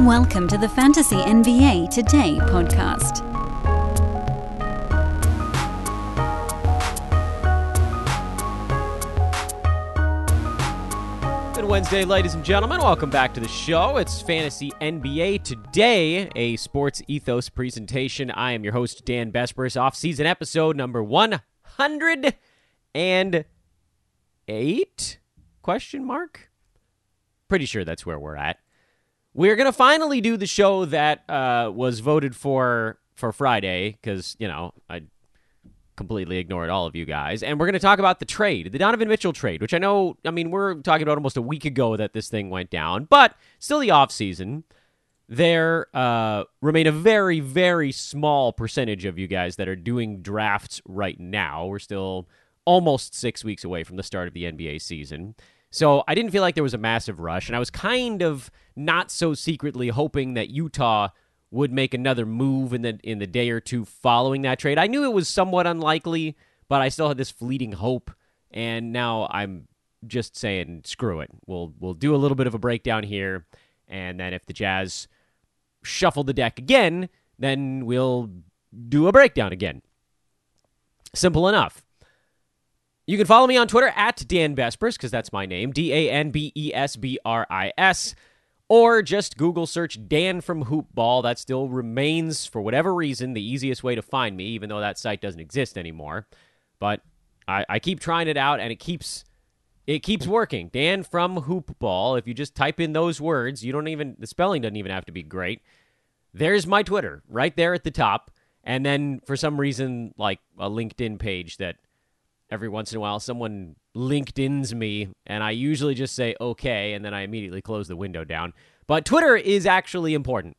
Welcome to the Fantasy NBA Today podcast. Good Wednesday, ladies and gentlemen. Welcome back to the show. It's Fantasy NBA Today, a sports ethos presentation. I am your host, Dan Besbris, off-season episode number 108? Question mark? Pretty sure that's where we're at. We're gonna finally do the show that uh, was voted for for Friday because you know I completely ignored all of you guys, and we're gonna talk about the trade, the Donovan Mitchell trade, which I know. I mean, we're talking about almost a week ago that this thing went down, but still the off season. There uh, remain a very, very small percentage of you guys that are doing drafts right now. We're still almost six weeks away from the start of the NBA season. So I didn't feel like there was a massive rush, and I was kind of not so secretly hoping that Utah would make another move in the in the day or two following that trade. I knew it was somewhat unlikely, but I still had this fleeting hope, and now I'm just saying screw it. We'll we'll do a little bit of a breakdown here, and then if the Jazz shuffle the deck again, then we'll do a breakdown again. Simple enough. You can follow me on Twitter at Dan Besbris, because that's my name, D A N B E S B R I S, or just Google search Dan from Hoopball. That still remains, for whatever reason, the easiest way to find me, even though that site doesn't exist anymore. But I, I keep trying it out, and it keeps it keeps working. Dan from Hoopball. If you just type in those words, you don't even the spelling doesn't even have to be great. There's my Twitter right there at the top, and then for some reason, like a LinkedIn page that every once in a while someone LinkedIn's me, and I usually just say okay, and then I immediately close the window down. But Twitter is actually important.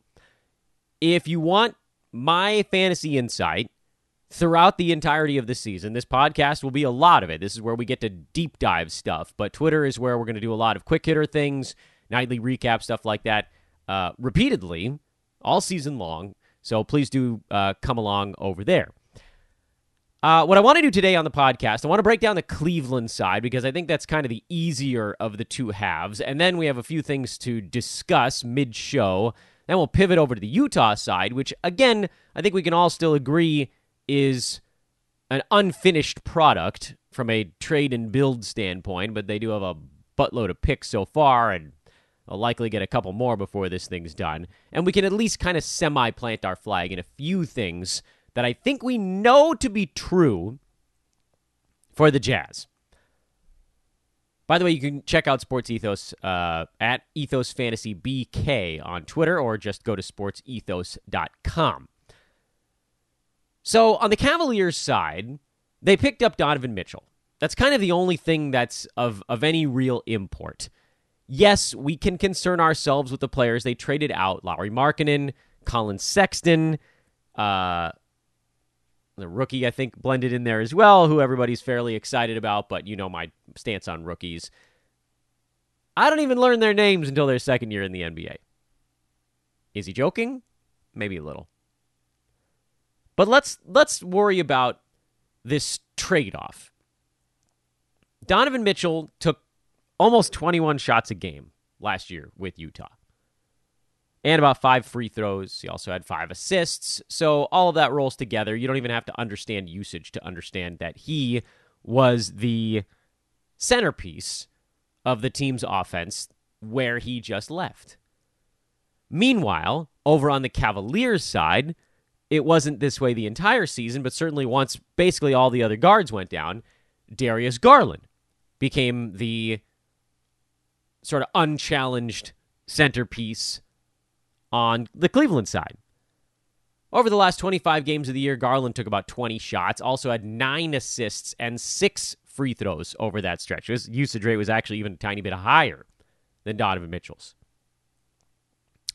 If you want my fantasy insight throughout the entirety of the season, this podcast will be a lot of it. This is where we get to deep dive stuff, but Twitter is where we're going to do a lot of quick hitter things, nightly recap, stuff like that, uh, repeatedly all season long. So please do uh, come along over there. Uh, what I want to do today on the podcast, I want to break down the Cleveland side because I think that's kind of the easier of the two halves. And then we have a few things to discuss mid show. Then we'll pivot over to the Utah side, which, again, I think we can all still agree is an unfinished product from a trade and build standpoint, but they do have a buttload of picks so far and I'll likely get a couple more before this thing's done. And we can at least kind of semi plant our flag in a few things that I think we know to be true for the Jazz. By the way, you can check out Sports Ethos uh, at Ethos Fantasy BK on Twitter or just go to sportsethos.com. So on the Cavaliers side, they picked up Donovan Mitchell. That's kind of the only thing that's of, of any real import. Yes, we can concern ourselves with the players they traded out Lauri Markkanen, Collin Sexton, uh, the rookie, I think, blended in there as well, who everybody's fairly excited about, but you know my stance on rookies. I don't even learn their names until their second year in the NBA. Is he joking? Maybe a little. But let's let's worry about this trade-off. Donovan Mitchell took almost 21 shots a game last year with Utah and about five free throws. He also had five assists. So all of that rolls together. You don't even have to understand usage to understand that he was the centerpiece of the team's offense where he just left. Meanwhile, over on the Cavaliers side, it wasn't this way the entire season, but certainly once basically all the other guards went down, Darius Garland became the sort of unchallenged centerpiece on the Cleveland side. Over the last 25 games of the year, Garland took about 20 shots, also had nine assists and six free throws over that stretch. His usage rate was actually even a tiny bit higher than Donovan Mitchell's.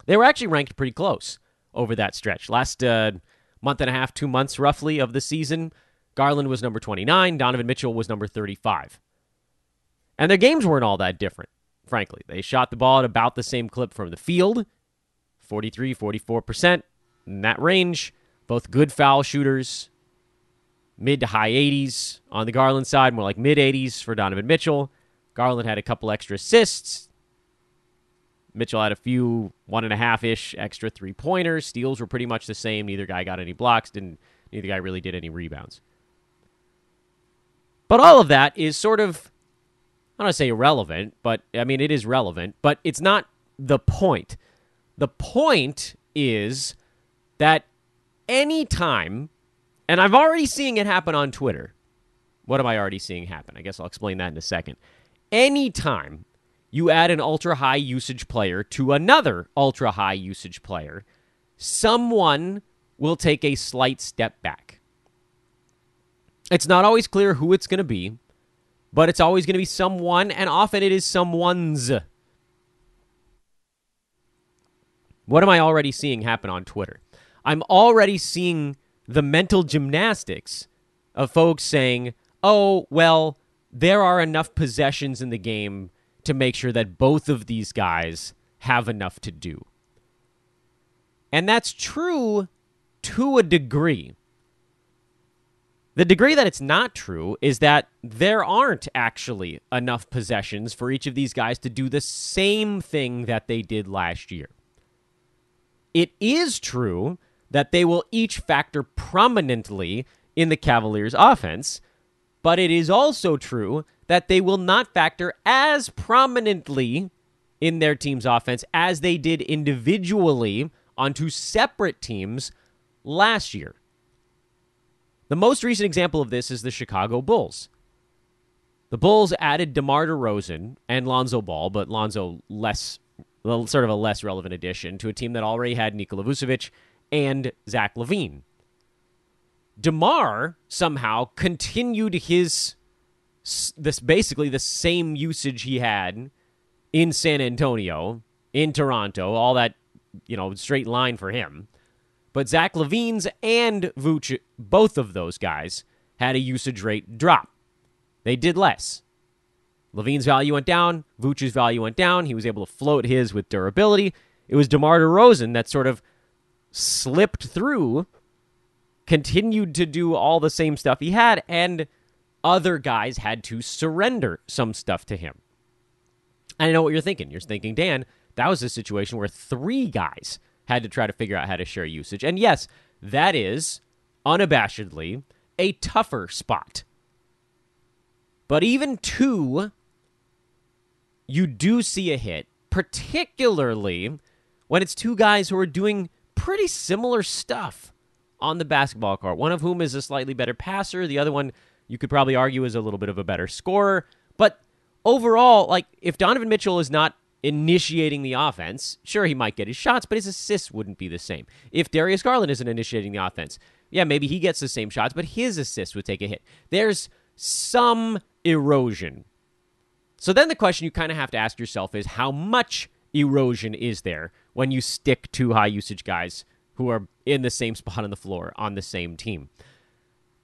They were actually ranked pretty close over that stretch. Last uh, month and a half, two months roughly of the season, Garland was number 29, Donovan Mitchell was number 35. And their games weren't all that different, frankly. They shot the ball at about the same clip from the field 43, 44% in that range. Both good foul shooters, mid to high 80s on the Garland side, more like mid 80s for Donovan Mitchell. Garland had a couple extra assists. Mitchell had a few one and a half ish extra three pointers. Steals were pretty much the same. Neither guy got any blocks. Didn't neither guy really did any rebounds. But all of that is sort of I don't want to say irrelevant, but I mean it is relevant, but it's not the point. The point is that anytime, and I'm already seeing it happen on Twitter. What am I already seeing happen? I guess I'll explain that in a second. Anytime you add an ultra high usage player to another ultra high usage player, someone will take a slight step back. It's not always clear who it's going to be, but it's always going to be someone, and often it is someone's. What am I already seeing happen on Twitter? I'm already seeing the mental gymnastics of folks saying, oh, well, there are enough possessions in the game to make sure that both of these guys have enough to do. And that's true to a degree. The degree that it's not true is that there aren't actually enough possessions for each of these guys to do the same thing that they did last year. It is true that they will each factor prominently in the Cavaliers' offense, but it is also true that they will not factor as prominently in their team's offense as they did individually onto separate teams last year. The most recent example of this is the Chicago Bulls. The Bulls added DeMar DeRozan and Lonzo Ball, but Lonzo less, sort of a less relevant addition to a team that already had Nikola Vucevic and Zach LaVine. DeMar somehow continued his this basically the same usage he had in San Antonio, in Toronto, all that you know straight line for him. But Zach LaVine's and Vooch, both of those guys had a usage rate drop. They did less. LaVine's value went down. Vooch's value went down. He was able to float his with durability. It was DeMar DeRozan that sort of slipped through, continued to do all the same stuff he had, and other guys had to surrender some stuff to him. I know what you're thinking. You're thinking, Dan, that was a situation where three guys had to try to figure out how to share usage. And yes, that is unabashedly a tougher spot. But even two, you do see a hit, particularly when it's two guys who are doing pretty similar stuff on the basketball court. One of whom is a slightly better passer, the other one you could probably argue is a little bit of a better scorer. But overall, like if Donovan Mitchell is not initiating the offense, sure he might get his shots, but his assists wouldn't be the same. If Darius Garland isn't initiating the offense, yeah, maybe he gets the same shots, but his assists would take a hit. There's some erosion. So then the question you kind of have to ask yourself is how much erosion is there when you stick two high usage guys who are in the same spot on the floor on the same team?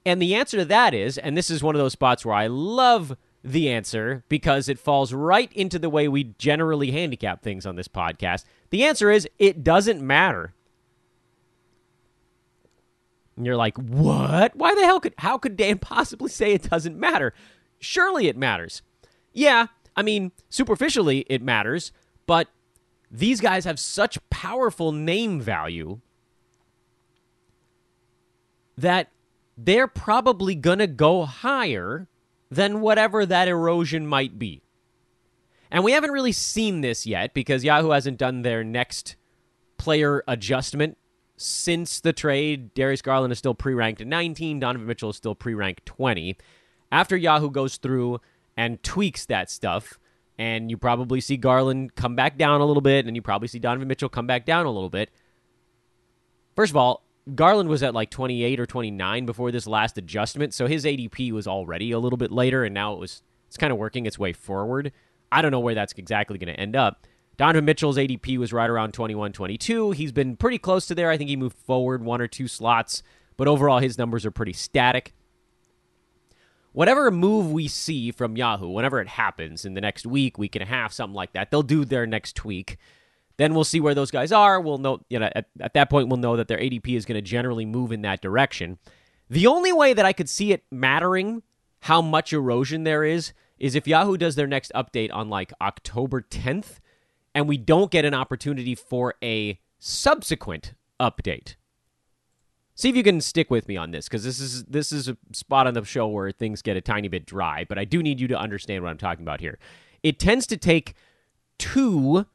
And the answer to that is, and this is one of those spots where I love the answer because it falls right into the way we generally handicap things on this podcast. The answer is it doesn't matter. And you're like, "What? Why the hell could how could Dan possibly say it doesn't matter?" Surely it matters. Yeah, I mean, superficially it matters, but these guys have such powerful name value that they're probably going to go higher than whatever that erosion might be. And we haven't really seen this yet because Yahoo hasn't done their next player adjustment since the trade. Darius Garland is still pre ranked 19, Donovan Mitchell is still pre ranked 20. After Yahoo goes through and tweaks that stuff, and you probably see Garland come back down a little bit, and you probably see Donovan Mitchell come back down a little bit. First of all, Garland was at like 28 or 29 before this last adjustment, so his ADP was already a little bit later, and now it was it's kind of working its way forward. I don't know where that's exactly going to end up. Donovan Mitchell's ADP was right around 21, 22. He's been pretty close to there. I think he moved forward one or two slots, but overall his numbers are pretty static whatever move we see from Yahoo, whenever it happens in the next week, week and a half, something like that, they'll do their next tweak. Then we'll see where those guys are. We'll know, you know, at, at that point, we'll know that their ADP is going to generally move in that direction. The only way that I could see it mattering how much erosion there is is if Yahoo does their next update on like October 10th and we don't get an opportunity for a subsequent update. See if you can stick with me on this because this is this is a spot on the show where things get a tiny bit dry, but I do need you to understand what I'm talking about here. It tends to take two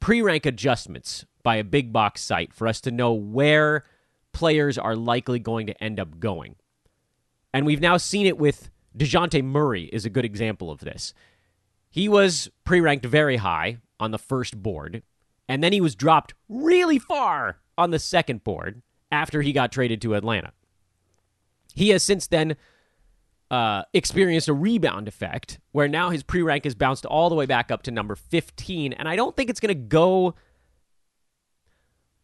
pre-rank adjustments by a big box site for us to know where players are likely going to end up going. And we've now seen it with Dejounte Murray is a good example of this. He was pre-ranked very high on the first board, and then he was dropped really far on the second board after he got traded to Atlanta. He has since then uh, experienced a rebound effect where now his pre rank has bounced all the way back up to number 15. And I don't think it's going to go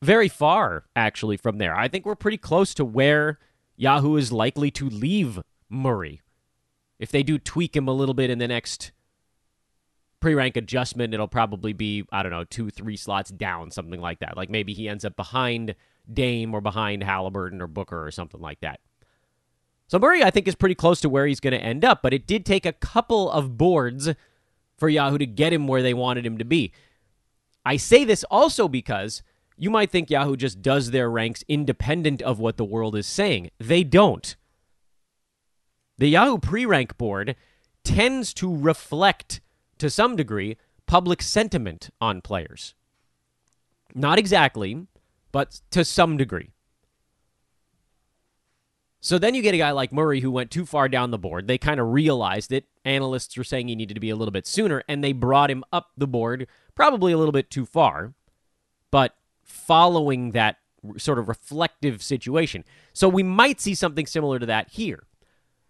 very far, actually, from there. I think we're pretty close to where Yahoo is likely to leave Murray. If they do tweak him a little bit in the next pre rank adjustment, it'll probably be, I don't know, two, three slots down, something like that. Like maybe he ends up behind Dame or behind Halliburton or Booker or something like that. So Murray, I think, is pretty close to where he's going to end up, but it did take a couple of boards for Yahoo to get him where they wanted him to be. I say this also because you might think Yahoo just does their ranks independent of what the world is saying. They don't. The Yahoo pre rank board tends to reflect, to some degree, public sentiment on players. Not exactly, but to some degree. So then you get a guy like Murray who went too far down the board. They kind of realized it. Analysts were saying he needed to be a little bit sooner, and they brought him up the board probably a little bit too far, but following that sort of reflective situation. So we might see something similar to that here,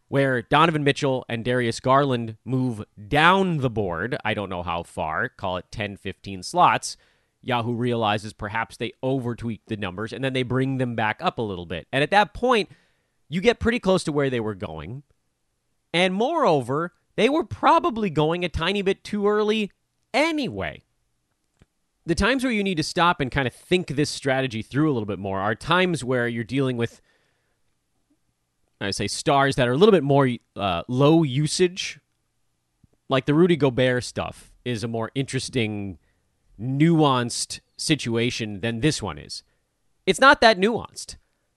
where Donovan Mitchell and Darius Garland move down the board. I don't know how far, call it 10, 15 slots. Yahoo realizes perhaps they over tweaked the numbers, and then they bring them back up a little bit. And at that point, you get pretty close to where they were going. And moreover, they were probably going a tiny bit too early anyway. The times where you need to stop and kind of think this strategy through a little bit more are times where you're dealing with, I say, stars that are a little bit more uh, low usage. Like the Rudy Gobert stuff is a more interesting, nuanced situation than this one is. It's not that nuanced.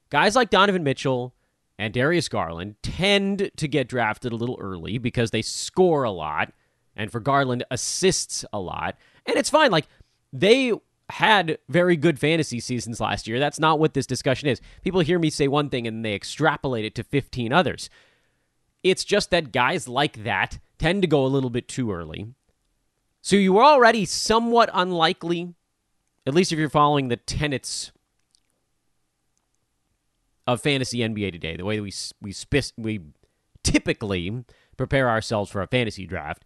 Guys like Donovan Mitchell, and Darius Garland tend to get drafted a little early because they score a lot, and for Garland, assists a lot. And it's fine. Like, they had very good fantasy seasons last year. That's not what this discussion is. People hear me say one thing and they extrapolate it to 15 others. It's just that guys like that tend to go a little bit too early. So you were already somewhat unlikely, at least if you're following the tenets of fantasy NBA today, the way we we we typically prepare ourselves for a fantasy draft,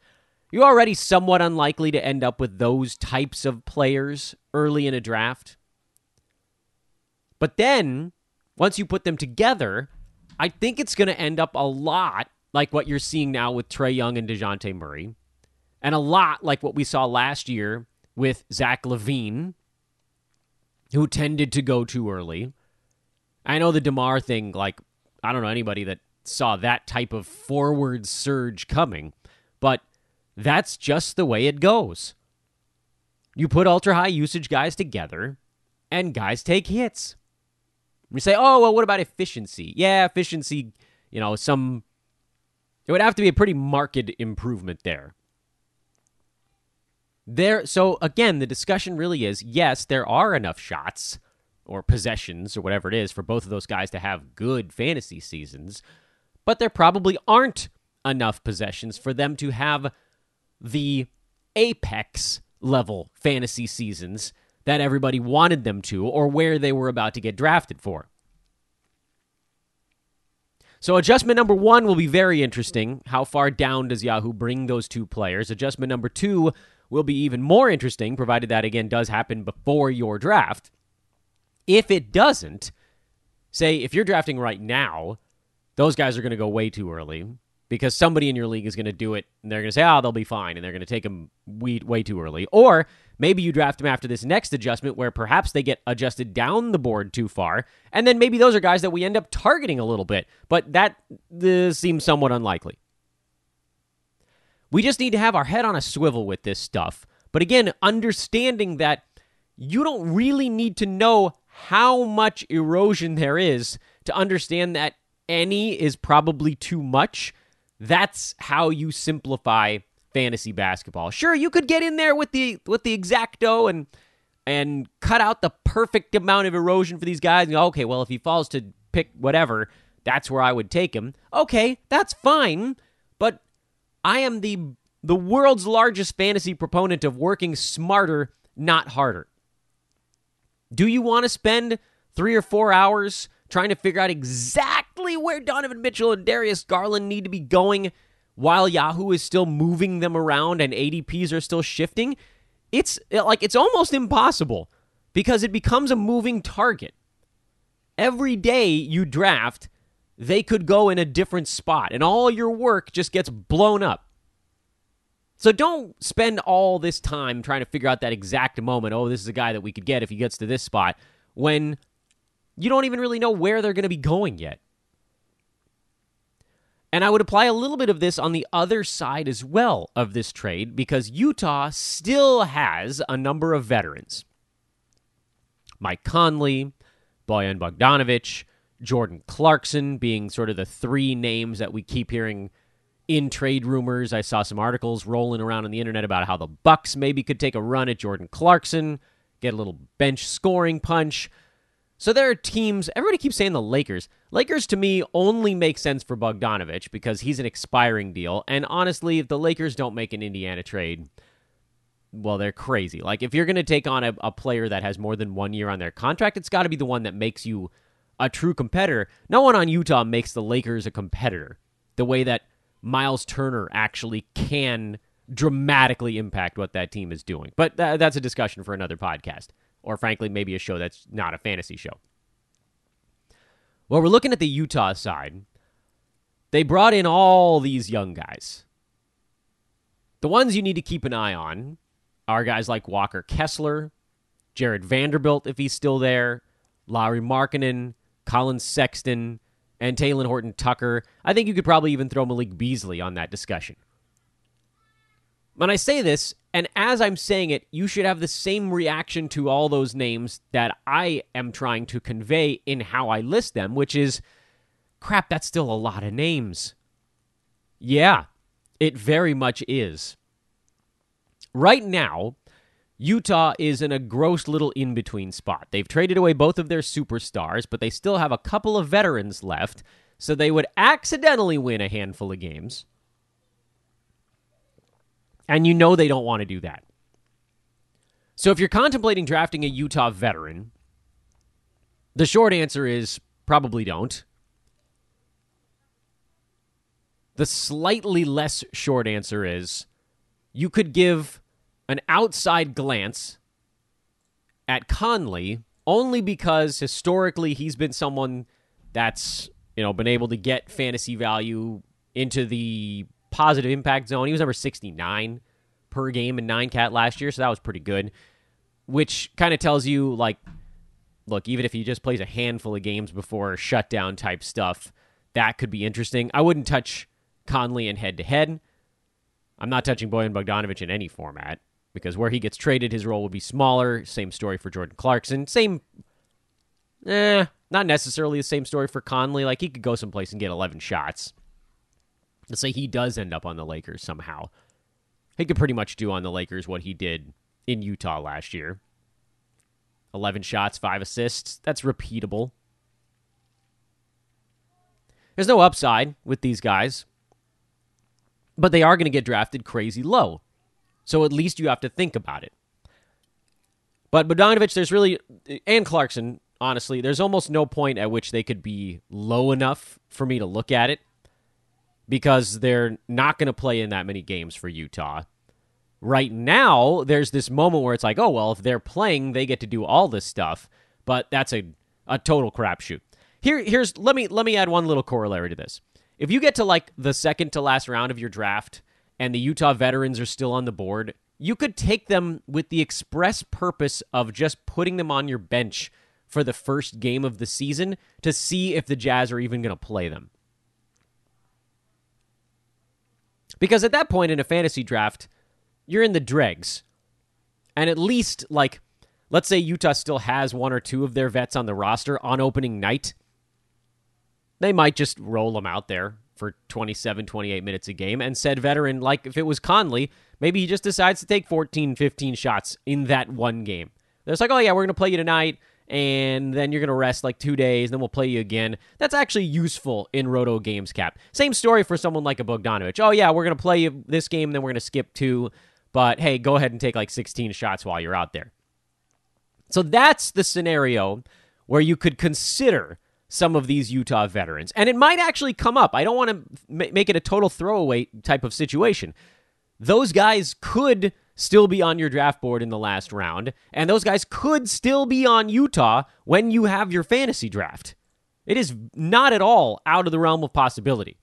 you're already somewhat unlikely to end up with those types of players early in a draft. But then, once you put them together, I think it's going to end up a lot like what you're seeing now with Trae Young and Dejounte Murray, and a lot like what we saw last year with Zach LaVine, who tended to go too early. I know the DeMar thing, like, I don't know anybody that saw that type of forward surge coming, but that's just the way it goes. You put ultra high usage guys together, and guys take hits. We say, oh, well, what about efficiency? Yeah, efficiency, you know, some. It would have to be a pretty marked improvement there. There, so again, the discussion really is yes, there are enough shots or possessions or whatever it is for both of those guys to have good fantasy seasons, but there probably aren't enough possessions for them to have the apex level fantasy seasons that everybody wanted them to or where they were about to get drafted for. So, adjustment number one will be very interesting. How far down does Yahoo bring those two players? Adjustment number two will be even more interesting, provided that, again, does happen before your draft. If it doesn't, say if you're drafting right now, those guys are going to go way too early because somebody in your league is going to do it and they're going to say, oh, they'll be fine. And they're going to take them way, way too early. Or maybe you draft them after this next adjustment where perhaps they get adjusted down the board too far. And then maybe those are guys that we end up targeting a little bit. But that seems somewhat unlikely. We just need to have our head on a swivel with this stuff But again, understanding that you don't really need to know how much erosion there is to understand that any is probably too much. That's how you simplify fantasy basketball. Sure, you could get in there with the with the exacto and and cut out the perfect amount of erosion for these guys. Go, okay, well, if he falls to pick whatever, that's where I would take him. Okay, that's fine. I am the the world's largest fantasy proponent of working smarter, not harder. Do you want to spend three or four hours trying to figure out exactly where Donovan Mitchell and Darius Garland need to be going while Yahoo is still moving them around and ADPs are still shifting? It's like it's almost impossible because it becomes a moving target. Every day you draft, they could go in a different spot and all your work just gets blown up. So don't spend all this time trying to figure out that exact moment. Oh, this is a guy that we could get if he gets to this spot when you don't even really know where they're going to be going yet. And I would apply a little bit of this on the other side as well of this trade because Utah still has a number of veterans. Mike Conley, Bojan Bogdanovic, Jordan Clarkson being sort of the three names that we keep hearing in trade rumors. I saw some articles rolling around on the internet about how the Bucks maybe could take a run at Jordan Clarkson, get a little bench scoring punch. So there are teams, everybody keeps saying the Lakers. Lakers to me only make sense for Bogdanovic because he's an expiring deal. And honestly, if the Lakers don't make an Indiana trade, well, they're crazy. Like if you're going to take on a, a player that has more than one year on their contract, it's got to be the one that makes you a true competitor. No one on Utah makes the Lakers a competitor the way that Miles Turner actually can dramatically impact what that team is doing. But th- that's a discussion for another podcast, or frankly, maybe a show that's not a fantasy show. Well, we're looking at the Utah side. They brought in all these young guys. The ones you need to keep an eye on are guys like Walker Kessler, Jarred Vanderbilt, if he's still there, Lauri Markkanen, Collin Sexton, and Talen Horton Tucker. I think you could probably even throw Malik Beasley on that discussion. When I say this, and as I'm saying it, you should have the same reaction to all those names that I am trying to convey in how I list them, which is crap, that's still a lot of names. Yeah, it very much is. Right now, Utah is in a gross little in between spot. They've traded away both of their superstars, but they still have a couple of veterans left, so they would accidentally win a handful of games. And you know they don't want to do that. So if you're contemplating drafting a Utah veteran, the short answer is probably don't. The slightly less short answer is you could give an outside glance at Conley only because historically he's been someone that's you know been able to get fantasy value into the positive impact zone. He was number 69 per game in 9 cat last year, so that was pretty good. Which kind of tells you like look, even if he just plays a handful of games before shutdown type stuff, that could be interesting. I wouldn't touch Conley in head to head. I'm not touching Bojan Bogdanovic in any format because where he gets traded, his role will be smaller. Same story for Jordan Clarkson. Same, eh, not necessarily the same story for Conley. Like he could go someplace and get 11 shots. Let's say he does end up on the Lakers somehow. He could pretty much do on the Lakers what he did in Utah last year 11 shots, 5 assists. That's repeatable. There's no upside with these guys, but they are going to get drafted crazy low. So at least you have to think about it. But Bogdanovic, there's really, and Clarkson, honestly, there's almost no point at which they could be low enough for me to look at it because they're not going to play in that many games for Utah. Right now, there's this moment where it's like, oh, well, if they're playing, they get to do all this stuff, but that's a, a total crapshoot. Here, here's let me let me add one little corollary to this. If you get to like the second to last round of your draft and the Utah veterans are still on the board, you could take them with the express purpose of just putting them on your bench for the first game of the season to see if the Jazz are even going to play them. Because at that point in a fantasy draft, you're in the dregs. And at least, like, let's say Utah still has one or two of their vets on the roster on opening night. They might just roll them out there for 27, 28 minutes a game. And said veteran, like if it was Conley, maybe he just decides to take 14, 15 shots in that one game. It's like, oh, yeah, we're going to play you tonight and then you're going to rest like two days, then we'll play you again. That's actually useful in Roto Games Cap. Same story for someone like a Bogdanovic. Oh, yeah, we're going to play you this game, then we're going to skip two, but hey, go ahead and take like 16 shots while you're out there. So that's the scenario where you could consider some of these Utah veterans. And it might actually come up. I don't want to make it a total throwaway type of situation. Those guys could still be on your draft board in the last round, and those guys could still be on Utah when you have your fantasy draft. It is not at all out of the realm of possibility.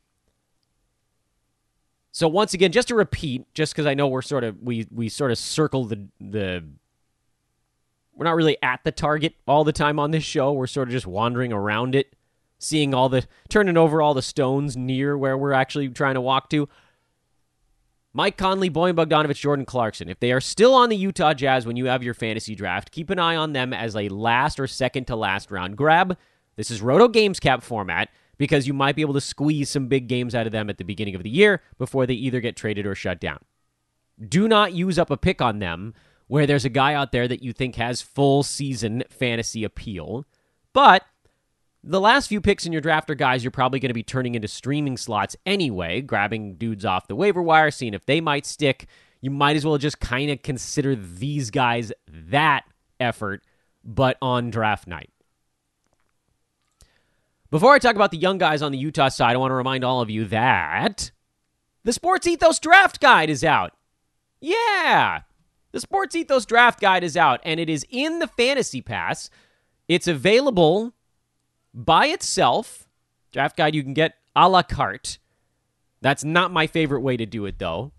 So once again, just to repeat, just because I know we're sort of we we sort of circle the the we're not really at the target all the time on this show. We're sort of just wandering around it, seeing all the turning over all the stones near where we're actually trying to walk to. Mike Conley, Bojan Bogdanovic, Jordan Clarkson. If they are still on the Utah Jazz when you have your fantasy draft, keep an eye on them as a last or second to last round grab. This is Roto Games Cap format because you might be able to squeeze some big games out of them at the beginning of the year before they either get traded or shut down. Do not use up a pick on them where there's a guy out there that you think has full season fantasy appeal, but the last few picks in your draft are guys you're probably going to be turning into streaming slots anyway, grabbing dudes off the waiver wire, seeing if they might stick. You might as well just kind of consider these guys that effort, but on draft night. Before I talk about the young guys on the Utah side, I want to remind all of you that the Sports Ethos Draft Guide is out. Yeah, the Sports Ethos Draft Guide is out, and it is in the Fantasy Pass. It's available by itself. Draft guide you can get a la carte. That's not my favorite way to do it, though.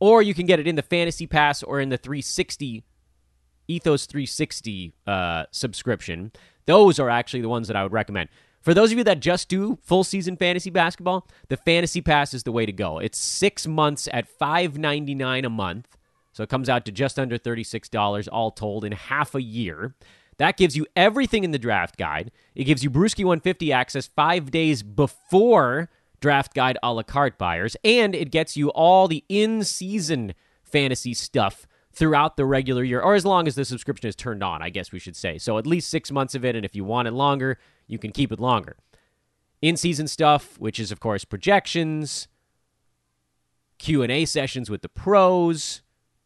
Or you can get it in the Fantasy Pass or in the 360 Ethos 360 uh, subscription. Those are actually the ones that I would recommend. For those of you that just do full season fantasy basketball, the Fantasy Pass is the way to go. It's six months at $5.99 a month. So it comes out to just under $36 all told in half a year. That gives you everything in the draft guide. It gives you Brewski 150 access five days before draft guide a la carte buyers, and it gets you all the in season fantasy stuff throughout the regular year, or as long as the subscription is turned on, I guess we should say. So at least six months of it, and if you want it longer, you can keep it longer. In season stuff, which is of course projections, Q and A sessions with the pros,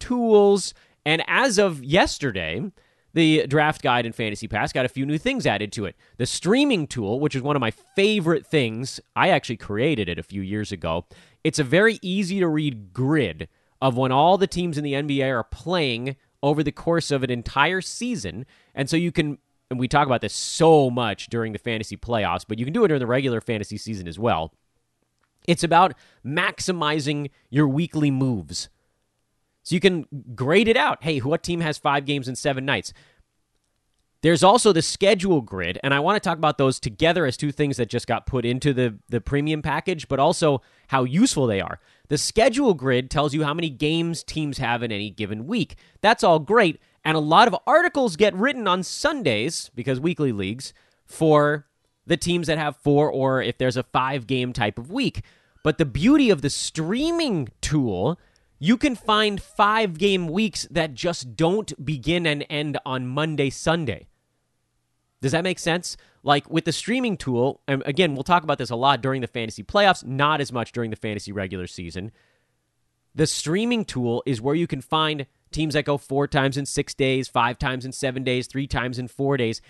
tools, and as of yesterday, the draft guide and fantasy pass got a few new things added to it. The streaming tool, which is one of my favorite things, I actually created it a few years ago. It's a very easy to read grid of when all the teams in the NBA are playing over the course of an entire season. And so you can, and we talk about this so much during the fantasy playoffs, but you can do it during the regular fantasy season as well. It's about maximizing your weekly moves so you can grade it out. Hey, what team has five games in seven nights? There's also the schedule grid, and I want to talk about those together as two things that just got put into the, the premium package, but also how useful they are. The schedule grid tells you how many games teams have in any given week. That's all great, and a lot of articles get written on Sundays, because weekly leagues, for the teams that have four or if there's a five game type of week. But the beauty of the streaming tool you can find five game weeks that just don't begin and end on Monday, Sunday. Does that make sense? Like with the streaming tool, and again, we'll talk about this a lot during the fantasy playoffs, not as much during the fantasy regular season. The streaming tool is where you can find teams that go four times in six days, five times in seven days, three times in four days,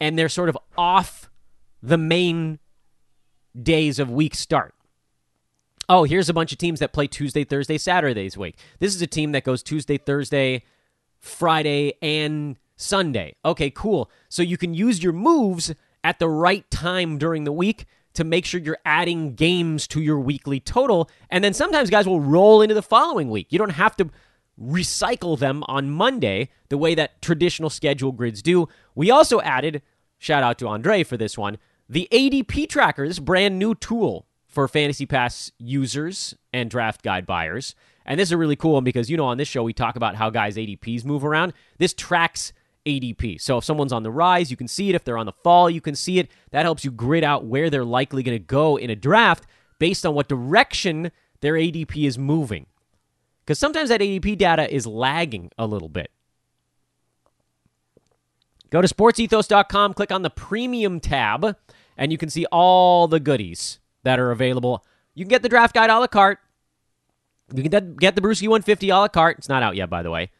and they're sort of off the main days of week start oh, here's a bunch of teams that play Tuesday, Thursday, Saturdays week. This is a team that goes Tuesday, Thursday, Friday, and Sunday. Okay, cool. So you can use your moves at the right time during the week to make sure you're adding games to your weekly total. And then sometimes guys will roll into the following week. You don't have to recycle them on Monday the way that traditional schedule grids do. We also added, shout out to Andre for this one, the ADP tracker, this brand new tool for Fantasy Pass users and draft guide buyers. And this is a really cool one because, you know, on this show, we talk about how guys' ADPs move around. This tracks ADP. So if someone's on the rise, you can see it. If they're on the fall, you can see it. That helps you grid out where they're likely going to go in a draft based on what direction their ADP is moving. Because sometimes that ADP data is lagging a little bit. Go to sportsethos.com, click on the premium tab, and you can see all the goodies that are available. You can get the draft guide a la carte. You can get the Brewski 150 a la carte. It's not out yet, by the way.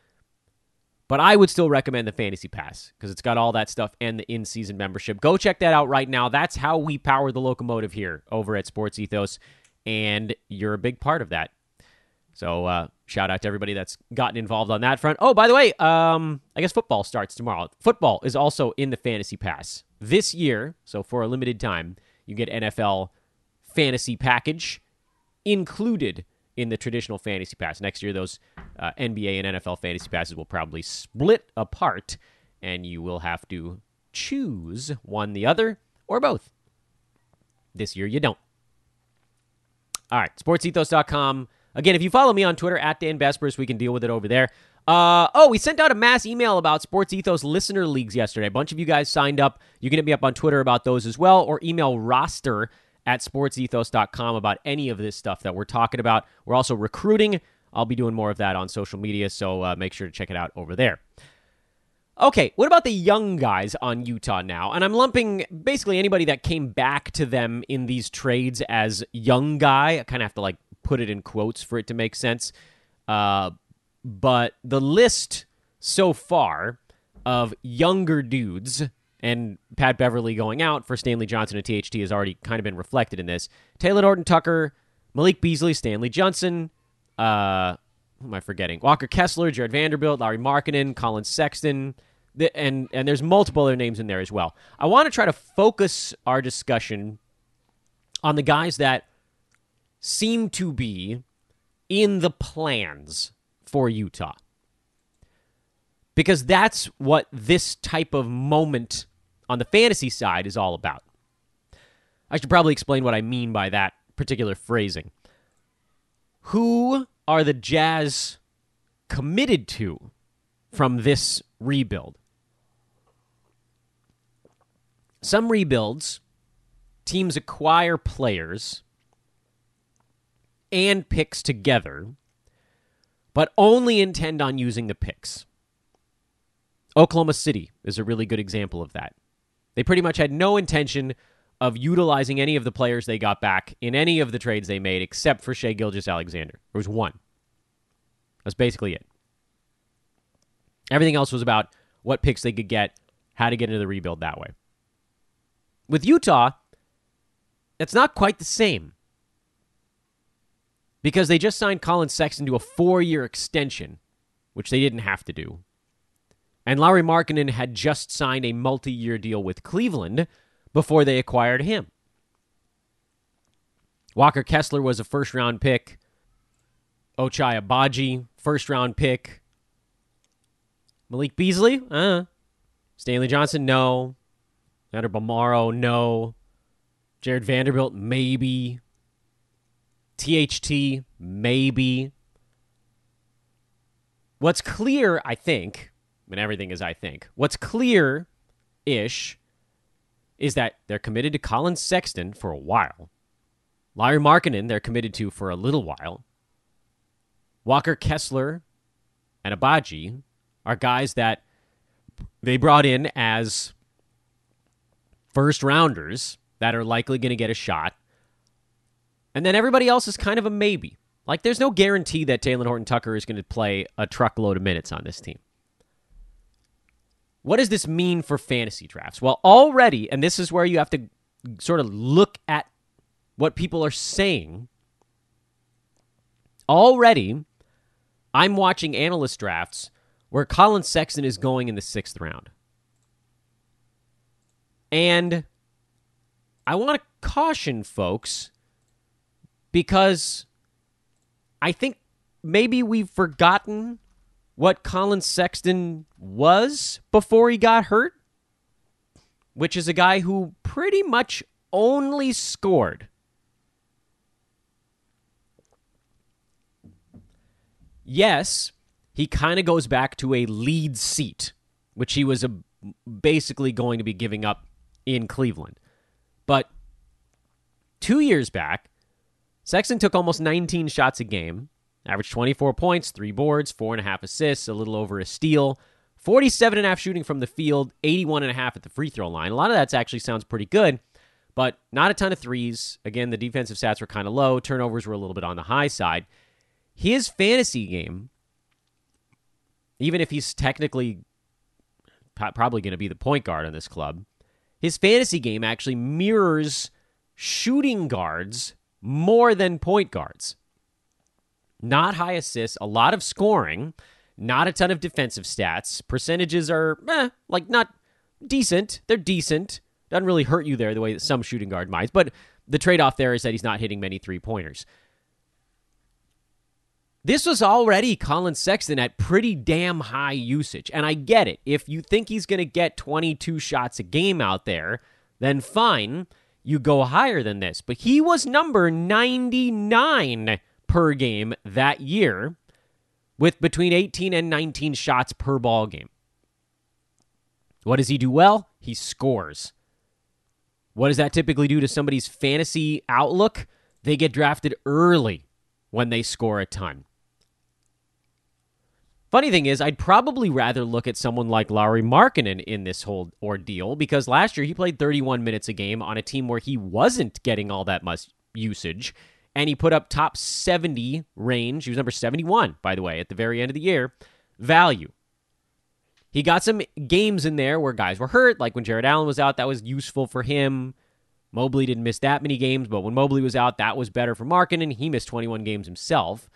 But I would still recommend the Fantasy Pass because it's got all that stuff and the in season membership. Go check that out right now. That's how we power the locomotive here over at Sports Ethos. And you're a big part of that. So uh, shout out to everybody that's gotten involved on that front. Oh, by the way, um, I guess football starts tomorrow. Football is also in the Fantasy Pass this year. So for a limited time, you get NFL Fantasy Package included in the traditional Fantasy Pass. Next year, those uh, NBA and NFL Fantasy Passes will probably split apart, and you will have to choose one, the other, or both. This year, you don't. All right, sportsethos.com. Again, if you follow me on Twitter at Dan Besbris, we can deal with it over there. Uh, oh, we sent out a mass email about Sports Ethos listener leagues yesterday. A bunch of you guys signed up. You can hit me up on Twitter about those as well, or email roster at sportsethos.com about any of this stuff that we're talking about. We're also recruiting. I'll be doing more of that on social media, so uh, make sure to check it out over there. Okay, what about the young guys on Utah now? And I'm lumping basically anybody that came back to them in these trades as young guy. I kind of have to like put it in quotes for it to make sense. Uh, but the list so far of younger dudes and Pat Beverley going out for Stanley Johnson and THT has already kind of been reflected in this. Talen Horton Tucker, Malik Beasley, Stanley Johnson, uh, who am I forgetting? Walker Kessler, Jarred Vanderbilt, Lauri Markkanen, Collin Sexton, the, and and there's multiple other names in there as well. I want to try to focus our discussion on the guys that seem to be in the plans for Utah. Because that's what this type of moment on the fantasy side is all about. I should probably explain what I mean by that particular phrasing. Who are the Jazz committed to from this rebuild? Some rebuilds, teams acquire players and picks together, but only intend on using the picks. Oklahoma City is a really good example of that. They pretty much had no intention of utilizing any of the players they got back in any of the trades they made except for Shai Gilgeous Alexander. There was one. That's basically it. Everything else was about what picks they could get, how to get into the rebuild that way. With Utah, it's not quite the same. Because they just signed Collin Sexton to a four year extension, which they didn't have to do. And Lauri Markkanen had just signed a multi year deal with Cleveland before they acquired him. Walker Kessler was a first round pick. Ochai Agbaji, first round pick. Malik Beasley, uh. Stanley Johnson, no. Leandro Bolmaro, no. Jarred Vanderbilt, maybe. THT, maybe. What's clear, I think, and everything is I think. What's clear ish is that they're committed to Collin Sexton for a while. Lauri Markkanen, they're committed to for a little while. Walker Kessler and Agbaji are guys that they brought in as first rounders that are likely going to get a shot. And then everybody else is kind of a maybe. Like, there's no guarantee that Talen Horton Tucker is going to play a truckload of minutes on this team. What does this mean for fantasy drafts? Well, already, and this is where you have to sort of look at what people are saying. Already, I'm watching analyst drafts where Collin Sexton is going in the sixth round. And I want to caution folks because I think maybe we've forgotten what Collin Sexton was before he got hurt, which is a guy who pretty much only scored. Yes, he kind of goes back to a lead seat, which he was a, basically going to be giving up in Cleveland. But two years back, Sexton took almost 19 shots a game averaged 24 points, three boards, four and a half assists, a little over a steal, 47 and a half shooting from the field, 81 and a half at the free throw line. A lot of that actually sounds pretty good, but not a ton of threes. Again, the defensive stats were kind of low, turnovers were a little bit on the high side. His fantasy game, even if he's technically probably going to be the point guard on this club, his fantasy game actually mirrors shooting guards more than point guards. Not high assists, a lot of scoring, not a ton of defensive stats. Percentages are eh, like not decent. They're decent. Doesn't really hurt you there the way that some shooting guard might. But the trade off there is that he's not hitting many three pointers. This was already Collin Sexton at pretty damn high usage. And I get it. If you think he's going to get 22 shots a game out there, then fine, you go higher than this. But he was number 99 per game that year with between 18 and 19 shots per ball game. What does he do well? He scores. What does that typically do to somebody's fantasy outlook? They get drafted early when they score a ton. Funny thing is, I'd probably rather look at someone like Lauri Markkanen in this whole ordeal because last year he played 31 minutes a game on a team where he wasn't getting all that much usage, and he put up top 70 range. He was number 71, by the way, at the very end of the year. Value. He got some games in there where guys were hurt, like when Jarrett Allen was out, that was useful for him. Mobley didn't miss that many games, but when Mobley was out, that was better for Markkanen. He missed 21 games himself.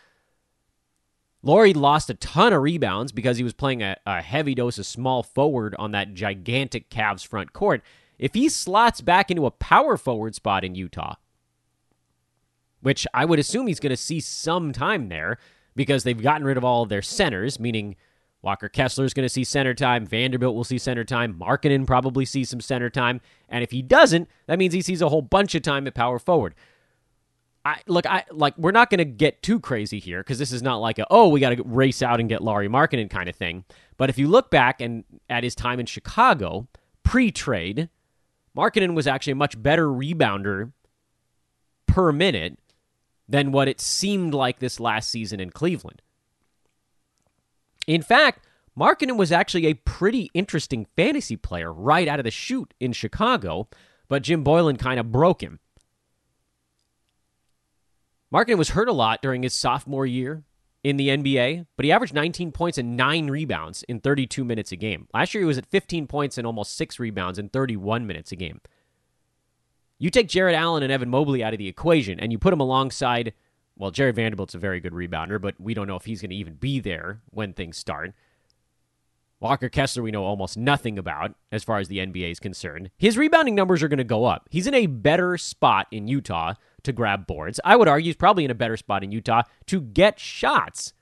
Lauri lost a ton of rebounds because he was playing a, a, heavy dose of small forward on that gigantic Cavs front court. If he slots back into a power forward spot in Utah, which I would assume he's going to see some time there because they've gotten rid of all of their centers, meaning Walker Kessler is going to see center time, Vanderbilt will see center time, Markkanen probably sees some center time, and if he doesn't, that means he sees a whole bunch of time at power forward. I look, I like we're not going to get too crazy here because this is not like a oh we got to race out and get Lauri Markkanen kind of thing. But if you look back and at his time in Chicago pre-trade, Markkanen was actually a much better rebounder per minute than what it seemed like this last season in Cleveland. In fact, Markkanen was actually a pretty interesting fantasy player right out of the chute in Chicago, but Jim Boylen kind of broke him. Markkanen was hurt a lot during his sophomore year in the NBA, but he averaged 19 points and nine rebounds in 32 minutes a game. Last year, he was at 15 points and almost six rebounds in 31 minutes a game. You take Jarrett Allen and Evan Mobley out of the equation, and you put them alongside, well, Jarred Vanderbilt's a very good rebounder, but we don't know if he's going to even be there when things start. Walker Kessler, we know almost nothing about as far as the NBA is concerned. His rebounding numbers are going to go up. He's in a better spot in Utah to grab boards. I would argue he's probably in a better spot in Utah to get shots,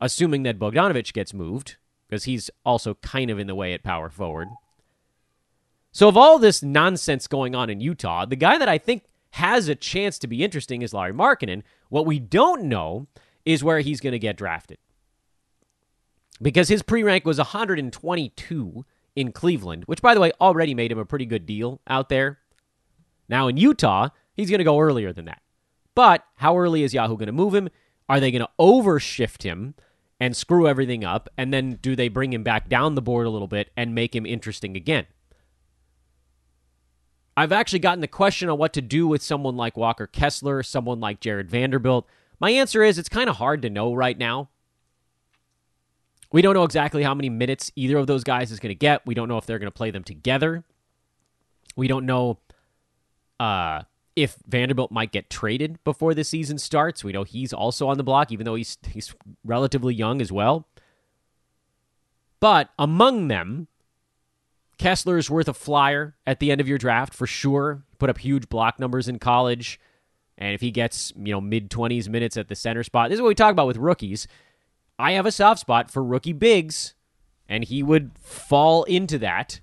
assuming that Bogdanovic gets moved, because he's also kind of in the way at power forward. So, of all this nonsense going on in Utah, the guy that I think has a chance to be interesting is Lauri Markkanen. What we don't know is where he's going to get drafted. Because his pre rank was 122 in Cleveland, which, by the way, already made him a pretty good deal out there. Now, in Utah, He's going to go earlier than that. But how early is Yahoo going to move him? Are they going to overshift him and screw everything up? And then do they bring him back down the board a little bit and make him interesting again? I've actually gotten the question on what to do with someone like Walker Kessler, someone like Jarred Vanderbilt. My answer is it's kind of hard to know right now. We don't know exactly how many minutes either of those guys is going to get. We don't know if they're going to play them together. We don't know uh, if Vanderbilt might get traded before the season starts. We know he's also on the block, even though he's he's relatively young as well. But among them, Kessler is worth a flyer at the end of your draft for sure. Put up huge block numbers in college. And if he gets, you know, mid 20s minutes at the center spot, this is what we talk about with rookies. I have a soft spot for rookie bigs, and he would fall into that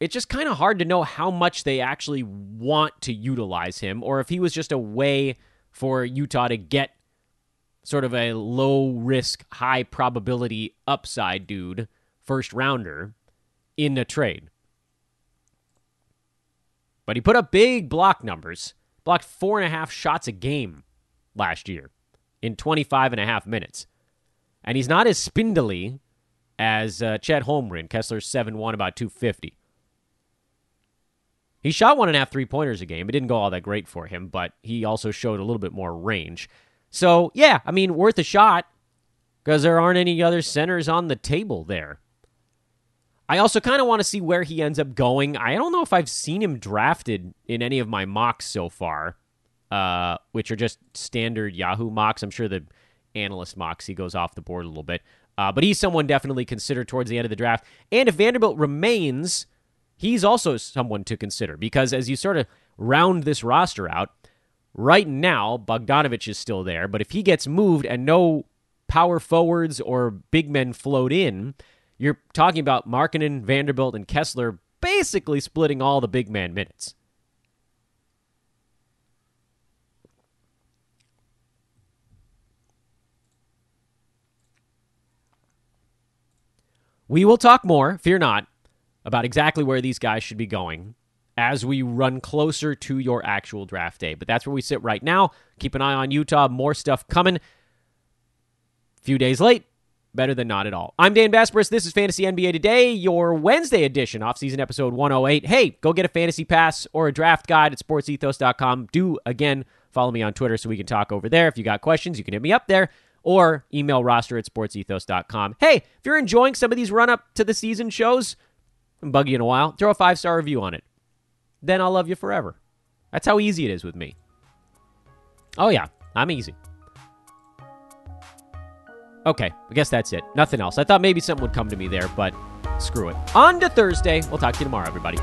it's just kind of hard to know how much they actually want to utilize him or if he was just a way for Utah to get sort of a low risk, high probability upside dude, first rounder in a trade. But he put up big block numbers, blocked four and a half shots a game last year in 25 and a half minutes. And he's not as spindly as uh, Chet Holmgren, Kessler's 7 1, about 250. He shot one and a half three pointers a game. It didn't go all that great for him, but he also showed a little bit more range. So, yeah, I mean, worth a shot because there aren't any other centers on the table there. I also kind of want to see where he ends up going. I don't know if I've seen him drafted in any of my mocks so far, uh, which are just standard Yahoo mocks. I'm sure the analyst mocks he goes off the board a little bit. Uh, but he's someone definitely considered towards the end of the draft. And if Vanderbilt remains, he's also someone to consider because as you sort of round this roster out, right now Bogdanovic is still there, but if he gets moved and no power forwards or big men float in, you're talking about Markkanen, Vanderbilt, and Kessler basically splitting all the big man minutes. We will talk more, fear not, about exactly where these guys should be going as we run closer to your actual draft day. But that's where we sit right now. Keep an eye on Utah. More stuff coming. Few days late, better than not at all. I'm Dan Besbris. This is Fantasy NBA Today, your Wednesday edition, off-season episode 108. Hey, go get a fantasy pass or a draft guide at sportsethos.com. Do, again, follow me on Twitter so we can talk over there. If you got questions, you can hit me up there or email roster at sportsethos.com. Hey, if you're enjoying some of these run-up to the season shows, I'm buggy in a while, throw a five-star review on it. Then I'll love you forever. That's how easy it is with me. Oh, yeah, I'm easy. Okay, I guess that's it. Nothing else. I thought maybe something would come to me there, but screw it. On to Thursday. We'll talk to you tomorrow, everybody.